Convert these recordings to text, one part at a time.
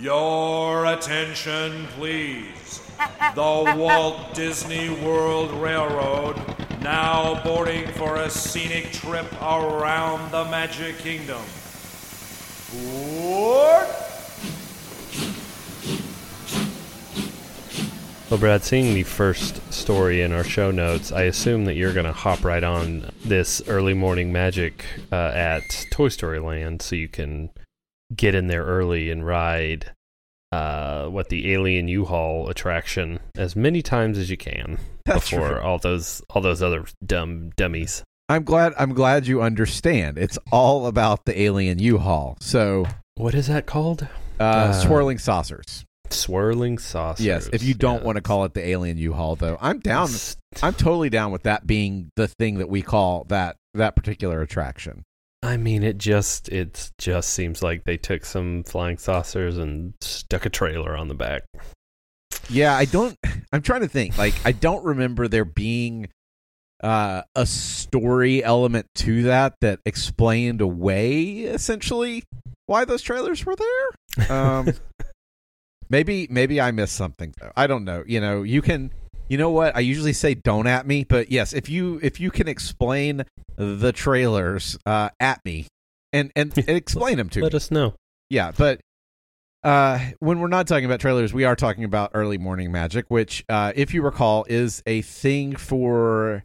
Your attention, please. The Walt Disney World Railroad now boarding for a scenic trip around the Magic Kingdom. Board! Well, Brad, seeing the first story in our show notes, I assume that you're going to hop right on this early morning magic uh, at Toy Story Land so you can get in there early and ride uh, what the Alien U-Haul attraction as many times as you can That's before right. all those all those other dumb dummies. I'm glad. I'm glad you understand. It's all about the alien U-Haul. So, What is that called? uh, Uh, swirling saucers. Swirling saucers. Yes. If you don't want to call it the alien U-Haul, though, I'm down. I'm totally down with that being the thing that we call that that particular attraction. I mean, it just it just seems like they took some flying saucers and stuck a trailer on the back. Yeah, I don't. I'm trying to think. Like, I don't remember there being uh, a story element to that that explained away essentially why those trailers were there. Um, maybe maybe I missed something though. I don't know. You know, you can. You know what? I usually say don't at me, but yes, if you if you can explain the trailers uh, at me and and, and explain them to me. Let us know. Yeah, but uh, when we're not talking about trailers, we are talking about early morning magic, which, uh, if you recall, is a thing for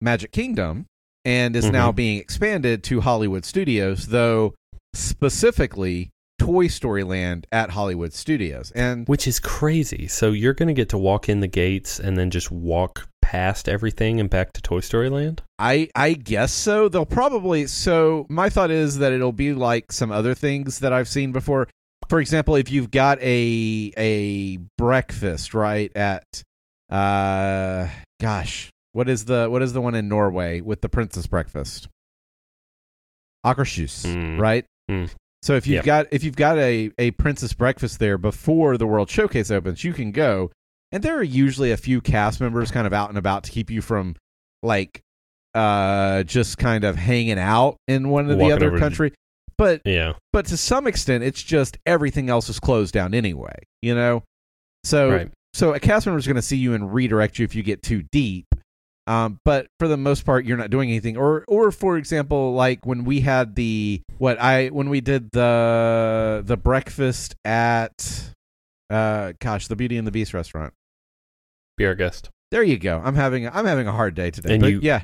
Magic Kingdom and is now Mhm. being expanded to Hollywood Studios, though specifically Toy Story Land at Hollywood Studios. And Which is crazy. So you're going to get to walk in the gates and then just walk past everything and back to Toy Story Land? I I guess so. They'll probably so my thought is that it'll be like some other things that I've seen before. For example, if you've got a a breakfast right at uh gosh, what is the what is the one in Norway with the princess breakfast? Akershus, Mm. right? Mm. So if you've Yeah. got if you've got a a princess breakfast there before the World Showcase opens, you can go. And there are usually a few cast members kind of out and about to keep you from like uh just kind of hanging out in one of Walking the other to- country. But Yeah. but to some extent it's just everything else is closed down anyway, you know? So Right. so a cast member is going to see you and redirect you if you get too deep. Um, but for the most part, you're not doing anything. Or, or for example, like when we had the what I when we did the the breakfast at, uh, gosh, the Beauty and the Beast restaurant. Be our guest. There you go. I'm having I'm having a hard day today. And but you- yeah,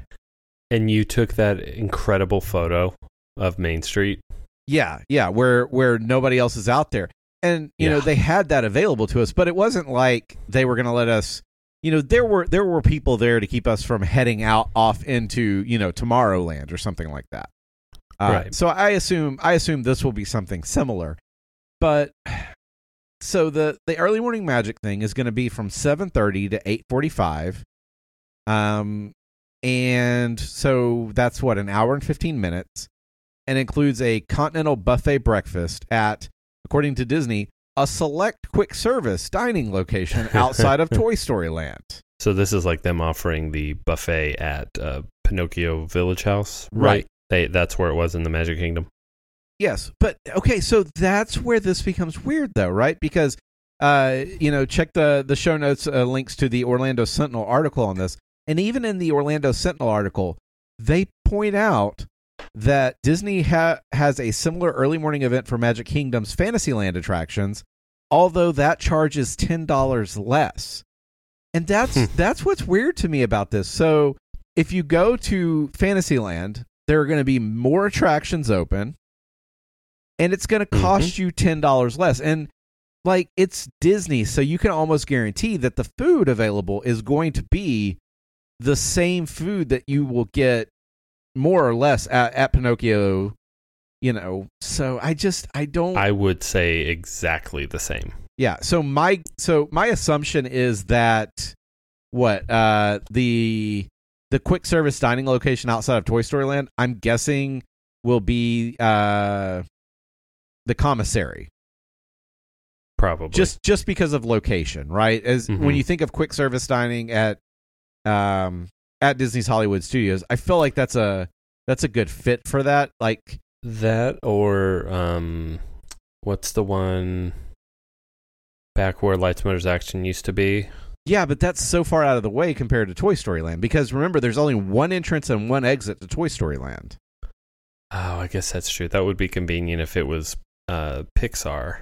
And you took that incredible photo of Main Street. yeah, yeah. Where where nobody else is out there, and you know they had that available to us, but it wasn't like they were going to let us. You know, there were there were people there to keep us from heading out off into you know Tomorrowland or something like that. Uh, Right. So I assume I assume this will be something similar, but so the the early morning magic thing is going to be from seven thirty to eight forty five, um, and so that's what an hour and fifteen minutes, and includes a continental buffet breakfast at, according to Disney, a select quick service dining location outside of Toy Story Land. So this is like them offering the buffet at uh, Pinocchio Village Haus, Right. They that's where it was in the Magic Kingdom. Yes, but okay, so that's where this becomes weird, though, right? Because, uh, you know, check the the show notes uh, links to the Orlando Sentinel article on this, and even in the Orlando Sentinel article, they point out that Disney ha- has a similar early morning event for Magic Kingdom's Fantasyland attractions, although that charges ten dollars less, and that's Hmm. that's what's weird to me about this. So, if you go to Fantasyland, there are going to be more attractions open and it's going to cost you $10 less and like it's disney so you can almost guarantee that the food available is going to be the same food that you will get more or less at, at pinocchio you know so i just i don't I would say exactly the same. yeah so my so my assumption is that what uh the the quick service dining location outside of toy story land i'm guessing will be uh the commissary Probably. just just because of location, right? As Mhm. when you think of quick service dining at um at Disney's Hollywood Studios, I feel like that's a that's a good fit for that. Like that or um what's the one back where Lights Motors Action used to be. Yeah, but that's so far out of the way compared to Toy Story Land because remember, there's only one entrance and one exit to Toy Story Land. Oh, I guess that's true. That would be convenient if it was uh, Pixar.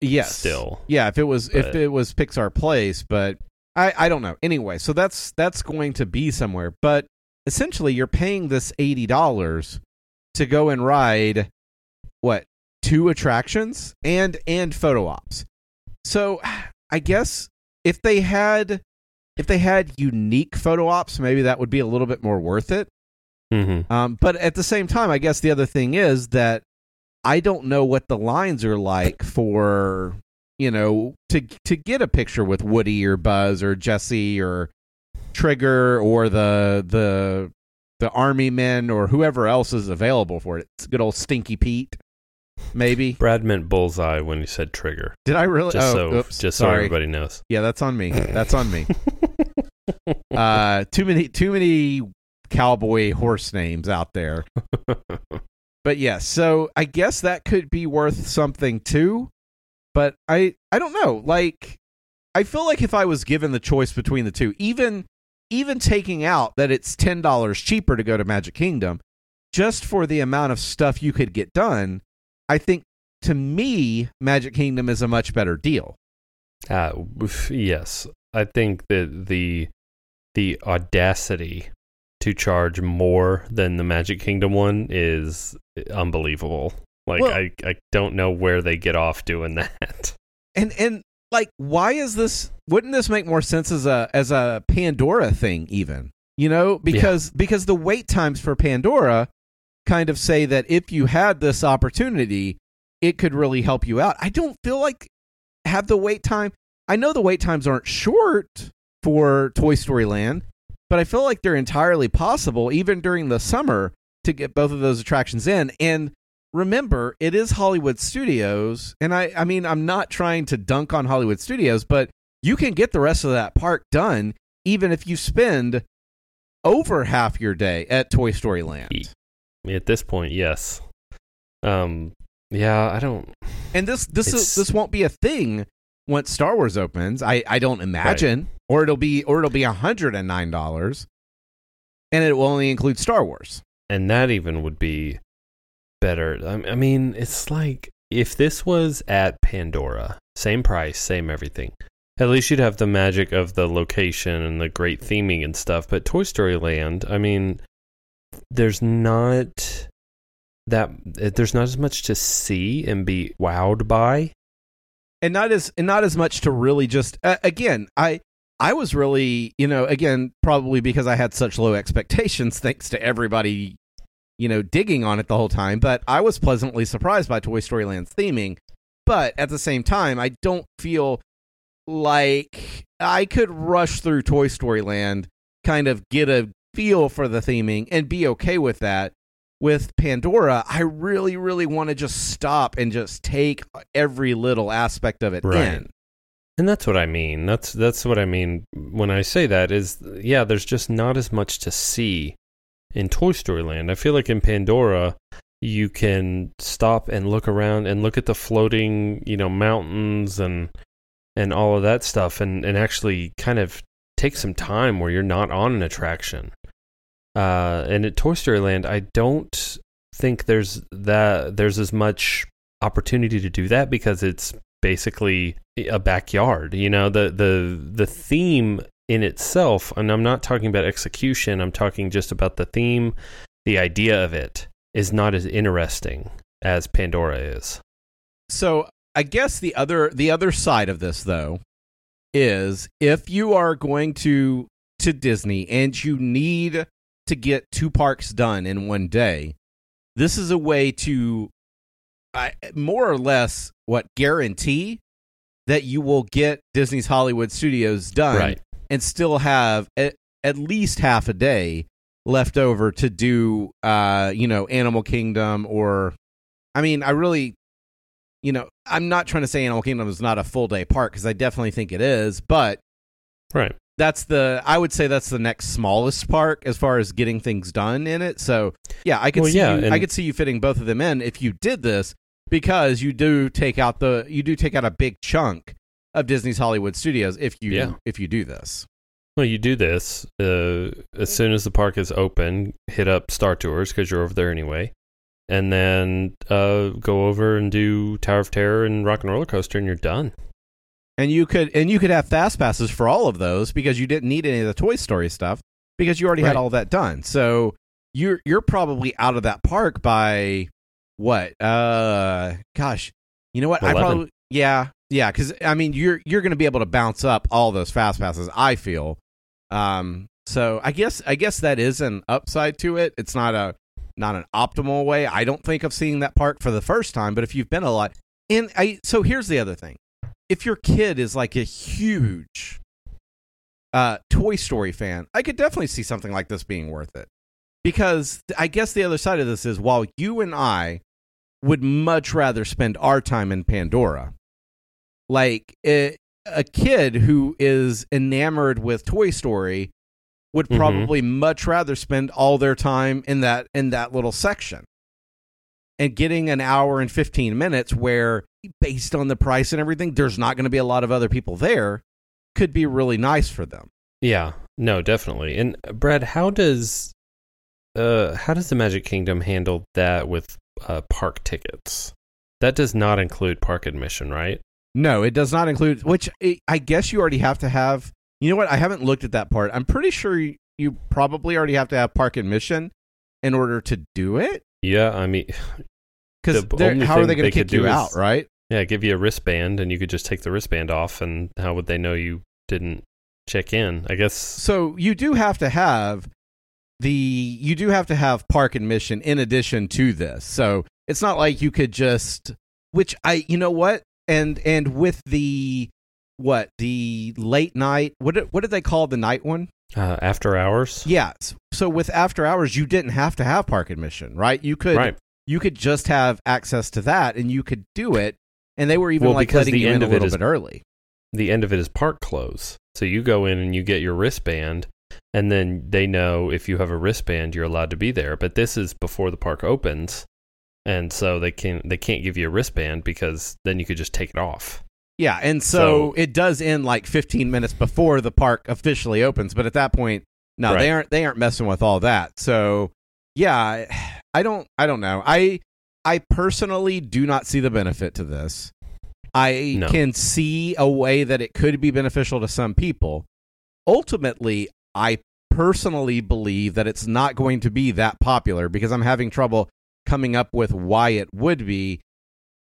Yes, Still, yeah. If it was if it was Pixar Place, but I I don't know. Anyway, so that's that's going to be somewhere, but essentially you're paying this eighty dollars to go and ride what two attractions and and photo ops. So I guess if they had if they had unique photo ops, maybe that would be a little bit more worth it. hmm Um, but at the same time, I guess the other thing is that I don't know what the lines are like for you know to to get a picture with Woody or Buzz or Jesse or Trigger or the the the army men or whoever else is available for it. It's good old Stinky Pete, maybe. Brad meant bullseye when he said trigger. Did I really? Just oh, so, oops, just so sorry. everybody knows. Yeah, that's on me. That's on me. uh, too many too many cowboy horse names out there. But yeah, so I guess that could be worth something too. But I I don't know. Like I feel like if I was given the choice between the two, even even taking out that it's ten dollars cheaper to go to Magic Kingdom, just for the amount of stuff you could get done, I think to me Magic Kingdom is a much better deal. Uh, yes, I think that the the audacity to charge more than the Magic Kingdom one is unbelievable. Like Well- I, I don't know where they get off doing that. And and like why is this wouldn't this make more sense as a as a Pandora thing even? You know, because because the wait times for Pandora kind of say that if you had this opportunity, it could really help you out. I don't feel like have the wait time. I know the wait times aren't short for Toy Story Land, but I feel like they're entirely possible even during the summer to get both of those attractions in. And remember, it is Hollywood Studios, and I I mean I'm not trying to dunk on Hollywood Studios, but you can get the rest of that park done even if you spend over half your day at Toy Story Land. At this point, yes. Um, yeah, I don't. And this this is, this won't be a thing once Star Wars opens. I I don't imagine, or it'll be or it'll be hundred and nine dollars, and it will only include Star Wars. and that even would be better. I I mean, it's like if this was at Pandora, same price, same everything. At least you'd have the magic of the location and the great theming and stuff. But Toy Story Land, I mean, there's not that there's not as much to see and be wowed by. and not as and not as much to really just uh, again i i was really you know again probably because i had such low expectations thanks to everybody you know digging on it the whole time but i was pleasantly surprised by toy story land's theming but at the same time i don't feel like i could rush through toy story land kind of get a feel for the theming and be okay with that with Pandora, I really, really want to just stop and just take every little aspect of it Right. in. And that's what I mean. That's that's what I mean when I say that is yeah, there's just not as much to see in Toy Story Land. I feel like in Pandora you can stop and look around and look at the floating, you know, mountains and and all of that stuff and and actually kind of take some time where you're not on an attraction. Uh and at Toy Story Land, I don't think there's that there's as much opportunity to do that because it's basically a backyard you know the the the theme in itself and I'm not talking about execution I'm talking just about the theme the idea of it is not as interesting as Pandora is. So I guess the other the other side of this though is if you are going to to Disney and you need to get two parks done in one day, this is a way to I, more or less what guarantee that you will get Disney's Hollywood Studios done right and still have at, at least half a day left over to do uh you know Animal Kingdom or I mean I really you know I'm not trying to say Animal Kingdom is not a full day park cuz I definitely think it is but right. that's the I would say that's the next smallest park as far as getting things done in it. So yeah I could Well, see yeah, you, I could see you fitting both of them in if you did this because you do take out the you do take out a big chunk of Disney's Hollywood Studios if you Yeah. if you do this. Well, you do this uh, as soon as the park is open. Hit up Star Tours because you're over there anyway, and then uh, go over and do Tower of Terror and Rock and Roller Coaster, and you're done. And you could and you could have fast passes for all of those because you didn't need any of the Toy Story stuff because you already had all that done. So you're you're probably out of that park by what? Uh gosh. You know what? I probably yeah. Yeah, cuz I mean you're you're going to be able to bounce up all those fast passes, I feel. Um so I guess I guess that is an upside to it. It's not a not an optimal way. I don't think of seeing that park for the first time, but if you've been a lot and I so here's the other thing if your kid is like a huge uh, Toy Story fan, I could definitely see something like this being worth it. Because I guess the other side of this is while you and I would much rather spend our time in Pandora, like a, a kid who is enamored with Toy Story would Mhm. probably much rather spend all their time in that in that little section and getting an hour and 15 minutes where based on the price and everything there's not going to be a lot of other people there could be really nice for them Yeah, no, definitely. And Brad, how does uh how does the Magic Kingdom handle that with uh, park tickets? That does not include park admission, right? No it does not include which i I guess you already have to have you know what i haven't looked at that part i'm pretty sure you, you probably already have to have park admission in order to do it Yeah, I mean, because The how are they going to kick you is- out right yeah, give you a wristband, and you could just take the wristband off, and how would they know you didn't check in? I guess. so you do have to have the you do have to have park admission in addition to this so it's not like you could just which i you know what and and with the what the late night what did, what did they call the night one Uh, after hours. yeah so with after hours you didn't have to have park admission right you could Right. you could just have access to that and you could do it and they were even Well, like because letting the you in end a of it little is- bit early the end of it is park close. So you go in and you get your wristband, and then they know if you have a wristband, you're allowed to be there. But this is before the park opens, and so they can they can't give you a wristband because then you could just take it off. Yeah, and so, So- it does end like 15 minutes before the park officially opens, but at that point, no, they aren't they aren't messing with all that. So, yeah, I- I don't I don't know. I I personally do not see the benefit to this. I No. can see a way that it could be beneficial to some people. Ultimately, I personally believe that it's not going to be that popular because I'm having trouble coming up with why it would be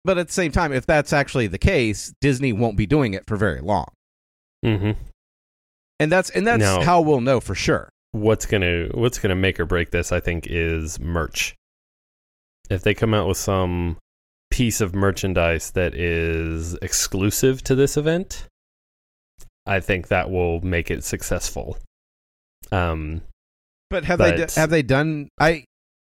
but at the same time, if that's actually the case, Disney won't be doing it for very long. Mm-hmm. And that's and that's No. how we'll know for sure. What's gonna What's gonna make or break this? I think is merch. If they come out with some piece of merchandise that is exclusive to this event, I think that will make it successful. Um, But have they But- do- have they done I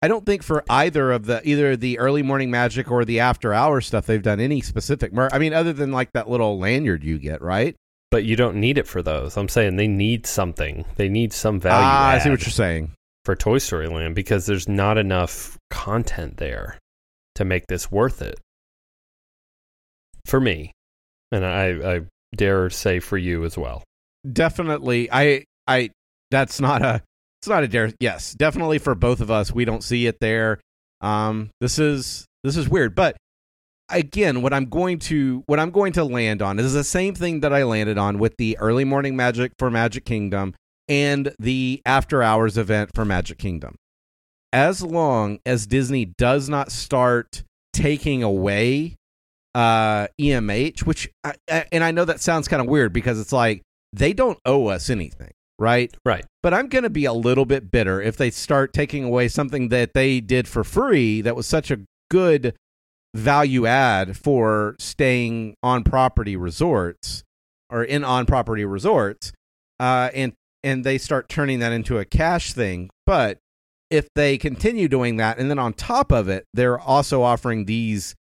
I don't think for either of the either the early morning magic or the after hour stuff they've done any specific mer- I mean other than like that little lanyard you get, right? but you don't need it for those. I'm saying they need something. They need some value Ah, I see what you're saying. for Toy Story Land because there's not enough content there to make this worth it. For me, and I, I dare say for you as well. Definitely I I that's not a it's not a dare yes, definitely for both of us we don't see it there. Um this is this is weird, but again, what I'm going to what I'm going to land on is the same thing that I landed on with the early morning magic for Magic Kingdom and the after hours event for Magic Kingdom. As long as Disney does not start taking away uh, EMH, which I, and I know that sounds kind of weird because it's like they don't owe us anything, right? Right. But I'm going to be a little bit bitter if they start taking away something that they did for free that was such a good value add for staying on property resorts or in on property resorts uh, and and they start turning that into a cash thing but if they continue doing that and then on top of it they're also offering these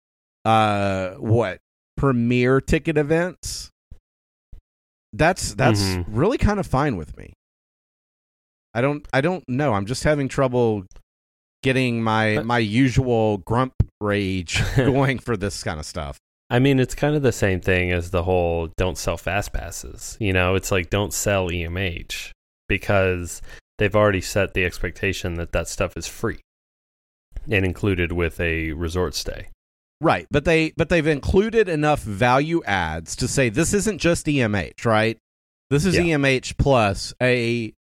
uh what premier ticket events that's that's Mhm. really kind of fine with me i don't i don't know i'm just having trouble getting my But- my usual grump rage going for this kind of stuff I mean, it's kind of the same thing as the whole don't sell fast passes. You know, it's like don't sell EMH because they've already set the expectation that that stuff is free and included with a resort stay. Right, but they but they've included enough value adds to say this isn't just EMH, right? This is Yeah. EMH plus a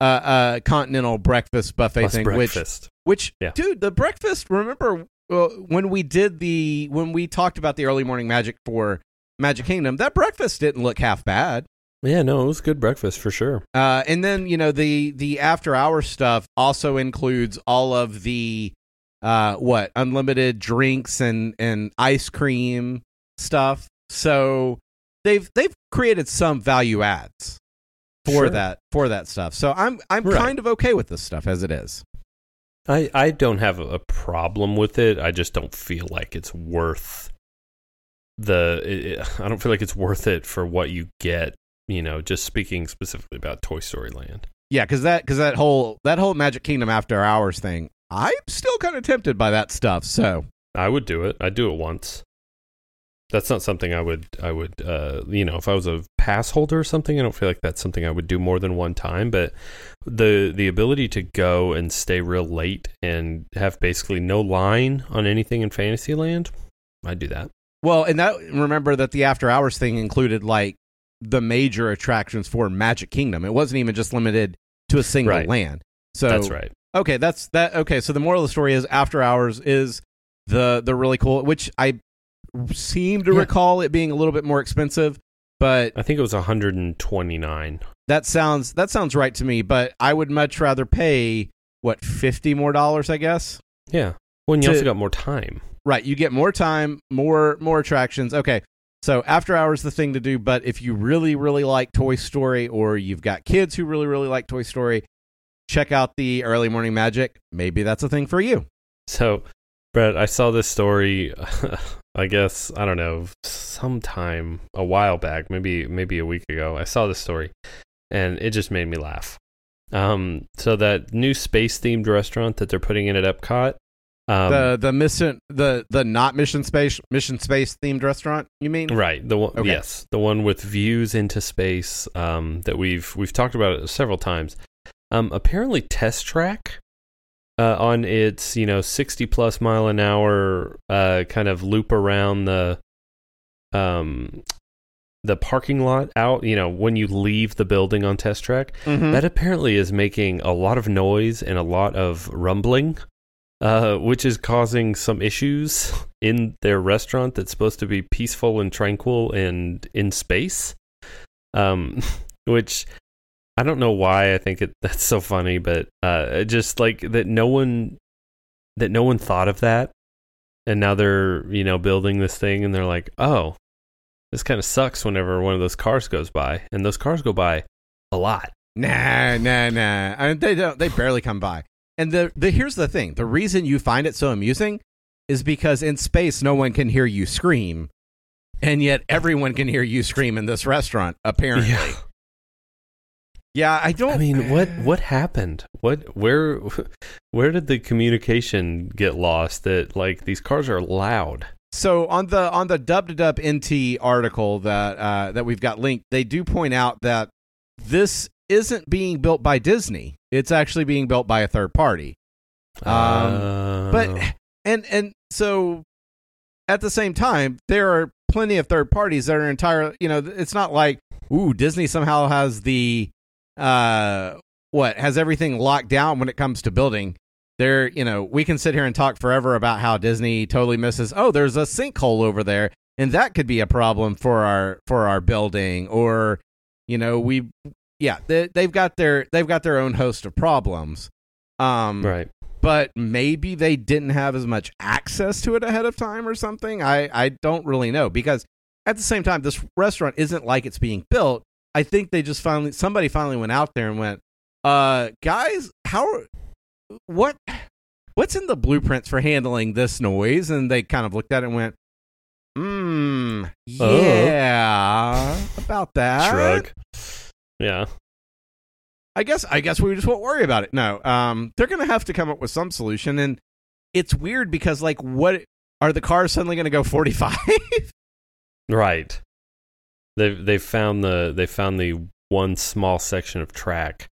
uh, uh, continental breakfast buffet Plus thing, which breakfast. which Yeah. dude, the breakfast. Remember uh, when we did the when we talked about the early morning magic for Magic Kingdom? That breakfast didn't look half bad. yeah, no, it was good breakfast for sure. Uh, and then you know the the after hour stuff also includes all of the uh, what unlimited drinks and and ice cream stuff. So they've they've created some value adds for Sure. that for that stuff. So I'm I'm Right. kind of okay with this stuff as it is. I, I don't have a problem with it. I just don't feel like it's worth the. It, I don't feel like it's worth it for what you get. You know, just speaking specifically about Toy Story Land. Yeah, because that because that whole that whole Magic Kingdom after hours thing, I'm still kind of tempted by that stuff. So I would do it. I'd do it once. That's not something I would. I would. Uh, you know, if I was a pass holder or something, I don't feel like that's something I would do more than one time. But the the ability to go and stay real late and have basically no line on anything in Fantasyland, I'd do that. well, and that remember that the after hours thing included like the major attractions for Magic Kingdom. It wasn't even just limited to a single Right. land. So That's right. Okay, that's that. Okay, so the moral of the story is after hours is the the really cool, which I seem to Yeah. recall it being a little bit more expensive, but I think it was 129. that sounds that sounds right to me. But I would much rather pay what fifty more dollars, I guess. Yeah. Well, and you To- also got more time. Right, you get more time, more more attractions. Okay, so after hours the thing to do. But if you really really like Toy Story, or you've got kids who really really like Toy Story, check out the early morning magic. Maybe that's a thing for you. So, Brett, I saw this story. I guess I don't know, sometime a while back, maybe maybe a week ago. I saw this story, and it just made me laugh. Um, so that new space themed restaurant that they're putting in at Epcot. Um, the the mission the the not mission space mission space themed restaurant. You mean? Right. The one, Okay. yes, the one with views into space um, that we've we've talked about it several times. Um, apparently, Test Track uh, on its you know sixty plus mile an hour uh, kind of loop around the um the parking lot out. You know when you leave the building on Test Track, Mhm. that apparently is making a lot of noise and a lot of rumbling, uh, which is causing some issues in their restaurant that's supposed to be peaceful and tranquil and in space. Um, which I don't know why I think it, that's so funny, but uh, just like that no one that no one thought of that, and now they're you know building this thing and they're like, oh, this kind of sucks whenever one of those cars goes by, and those cars go by a lot. Nah, nah, nah. I mean, they don't. They barely come by. And the the here's the thing: the reason you find it so amusing is because in space, no one can hear you scream, and yet everyone can hear you scream in this restaurant. Apparently, yeah. Yeah. I don't. I mean, what what happened? What where where did the communication get lost? That like these cars are loud. So on the on the dub to dub NT article that uh, that we've got linked, they do point out that this isn't being built by Disney. It's actually being built by a third party. Um, but Uh, and and so at the same time there are plenty of third parties that are entire you know it's not like ooh disney somehow has the uh what has everything locked down when it comes to building there you know we can sit here and talk forever about how disney totally misses oh there's a sinkhole over there and that could be a problem for our for our building or you know we yeah they, they've got their they've got their own host of problems um right. but maybe they didn't have as much access to it ahead of time or something. I, I don't really know because at the same time, this restaurant isn't like it's being built. I think they just finally somebody finally went out there and went, uh, guys, how what what's in the blueprints for handling this noise? And they kind of looked at it and went, hmm, Oh. yeah, about that. Shrug. Yeah. I guess I guess we just won't worry about it. No, um, they're gonna have to come up with some solution, and it's weird because like, what are the cars suddenly gonna go forty five? Right. They've they've found the they found the one small section of track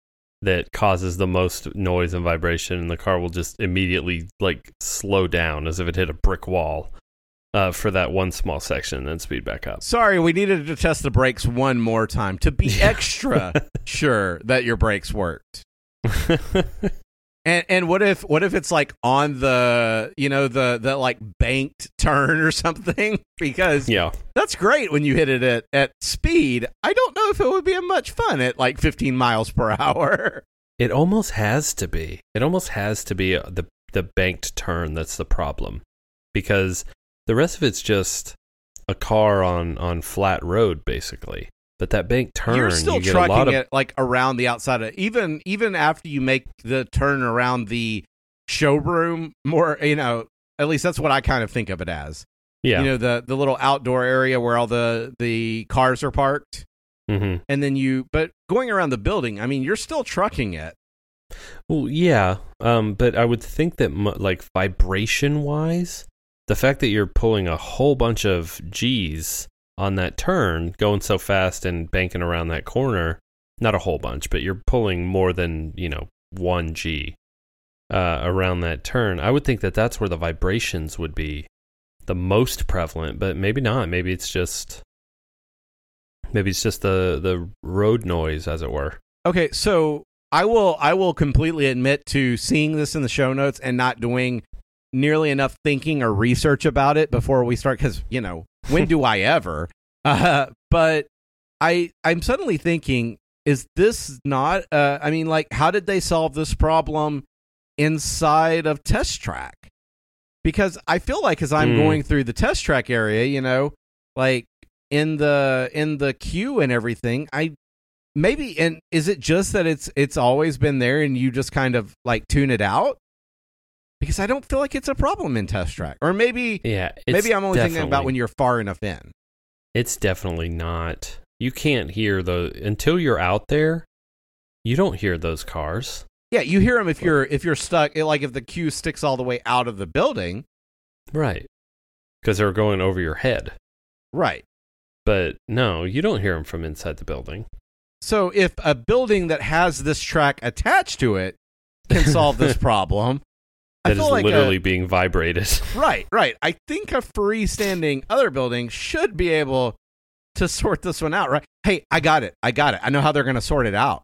that causes the most noise and vibration, and the car will just immediately like slow down as if it hit a brick wall uh, for that one small section, and then speed back up. Sorry, we needed to test the brakes one more time to be extra sure that your brakes worked. And and what if what if it's like on the you know the the like banked turn or something? Because yeah, that's great when you hit it at, at speed. I don't know if it would be much fun at like 15 miles per hour. it almost has to be. It almost has to be uh, the the banked turn that's the problem, because the rest of it's just a car on on flat road basically. But that bank turn, You're still you get a lot trucking of it like around the outside of even even after you make the turn around the showroom. More, you know, at least that's what I kind of think of it as. yeah. You know, the the little outdoor area where all the the cars are parked. hmm and then you but going around the building i mean you're still trucking it Well, yeah, um, but I would think that like vibration wise, the fact that you're pulling a whole bunch of G's on that turn, going so fast and banking around that corner, not a whole bunch, but you're pulling more than you know one G uh, around that turn. I would think that that's where the vibrations would be the most prevalent, but maybe not. Maybe it's just maybe it's just the the road noise, as it were. okay so i will i will completely admit to seeing this in the show notes and not doing nearly enough thinking or research about it before we start because you know when do i ever? Uh, but i i'm suddenly thinking is this not uh, i mean like how did they solve this problem inside of test track? Because i feel like as i'm Mm. going through the test track area you know like in the in the queue and everything i maybe and is it just that it's it's always been there and you just kind of like tune it out because i don't feel like it's a problem in test track or maybe Yeah, maybe i'm only thinking about when you're far enough in It's definitely not. You can't hear the until you're out there. You don't hear those cars. yeah you hear them if you're if you're stuck like if the queue sticks all the way out of the building Right. Because they're going over your head. right But no, you don't hear them from inside the building. so if a building that has this track attached to it can solve this problem That is like a- literally being vibrated. Right, right. I think a freestanding other building should be able to sort this one out, right? Hey, I got it. I got it. I know how they're going to sort it out.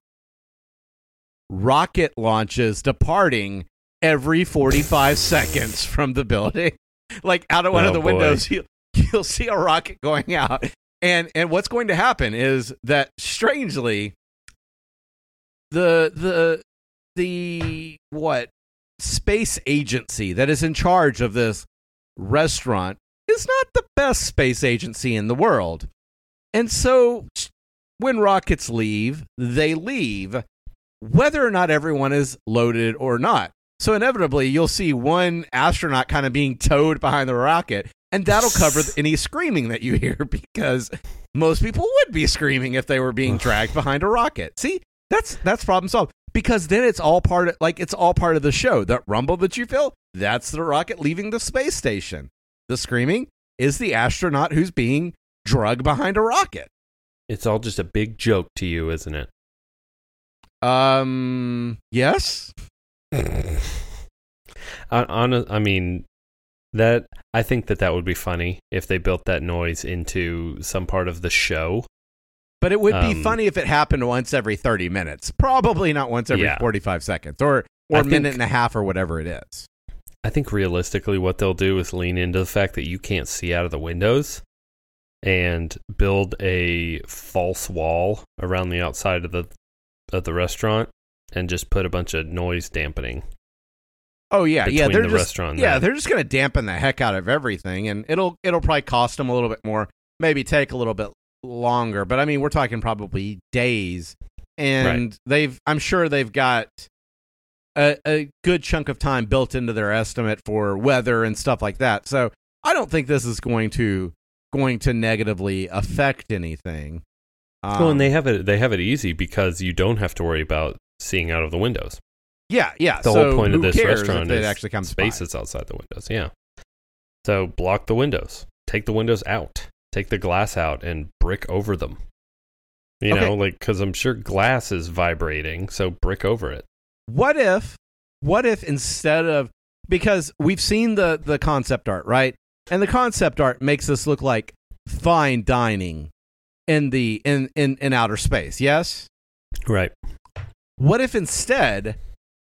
Rocket launches departing every 45 seconds from the building. Like out of one Oh, of the boy. windows, you, you'll see a rocket going out. And and what's going to happen is that strangely the the the what space agency that is in charge of this restaurant is not the best space agency in the world. And so when rockets leave, they leave, whether or not everyone is loaded or not. So inevitably, you'll see one astronaut kind of being towed behind the rocket, and that'll cover any screaming that you hear because most people would be screaming if they were being dragged behind a rocket. See, that's that's problem solved because then it's all part of like it's all part of the show. That rumble that you feel, that's the rocket leaving the space station. The screaming is the astronaut who's being drugged behind a rocket. It's all just a big joke to you, isn't it? Um, yes. on, on a, I mean, that I think that that would be funny if they built that noise into some part of the show. But it would be Um, funny if it happened once every 30 minutes. Probably not once every Yeah. 45 seconds or or I a minute think- and a half or whatever it is. I think realistically, what they'll do is lean into the fact that you can't see out of the windows and build a false wall around the outside of the of the restaurant and just put a bunch of noise dampening. Oh yeah, yeah, they're the just yeah, they're just going to dampen the heck out of everything and it'll it'll probably cost them a little bit more, maybe take a little bit longer, but I mean, we're talking probably days. And they've I'm sure they've got a, a good chunk of time built into their estimate for weather and stuff like that. So, I don't think this is going to going to negatively affect anything. well, Um, and they have it they have it easy because you don't have to worry about seeing out of the windows. Yeah, yeah. The so whole point of this restaurant is actually comes by? spaces outside the windows. Yeah. So block the windows. Take the windows out. Take the glass out and brick over them. You Okay. know, like because I'm sure glass is vibrating, so brick over it. What if what if instead of because we've seen the the concept art, right? And the concept art makes this look like fine dining in the in in, in outer space, yes? Right. What if instead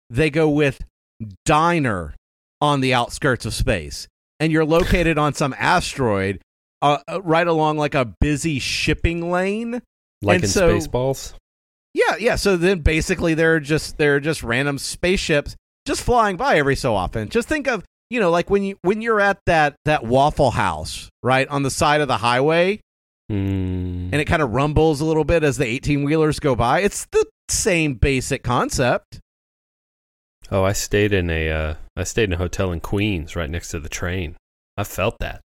they go with diner on the outskirts of space and you're located on some asteroid uh, uh, right along like a busy shipping lane? Like And in so- Spaceballs. Yeah, yeah. So then basically they're just they're just random spaceships just flying by every so often. Just think of you know like when you when you're at that that Waffle House right on the side of the highway Mm, and it kind of rumbles a little bit as the 18 wheelers go by. It's the same basic concept. oh, I stayed in a uh, I stayed in a hotel in Queens, right next to the train. I felt that.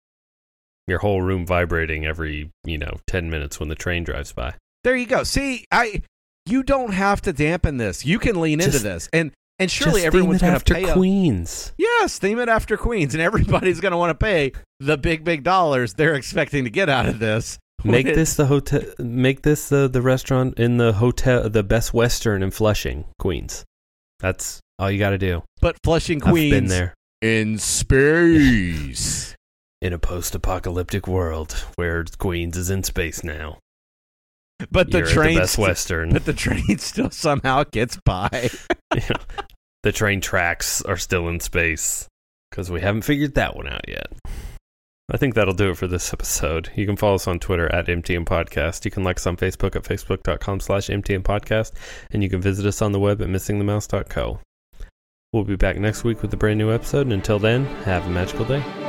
Your whole room vibrating every you know ten minutes when the train drives by. There you go. See, I you don't have to dampen this. You can lean into this, and and surely Just everyone's going to after pay. a- Queens. yes, theme it after Queens, and everybody's going to want to pay the big big dollars they're expecting to get out of this. Make this the hotel. Make this the the restaurant in the hotel, the Best Western in Flushing, Queens. That's all you got to do. but Flushing I've Queens been there in space. in a post-apocalyptic world where Queens is in space now. but the You're train, the Best Western. but the train still somehow gets by. Yeah. The train tracks are still in space because we haven't figured that one out yet. I think that'll do it for this episode. You can follow us on Twitter at MTM Podcast. You can like us on Facebook at facebook.com slash MTM Podcast. And you can visit us on the web at missingthemouse.co. We'll be back next week with a brand new episode. And until then, have a magical day.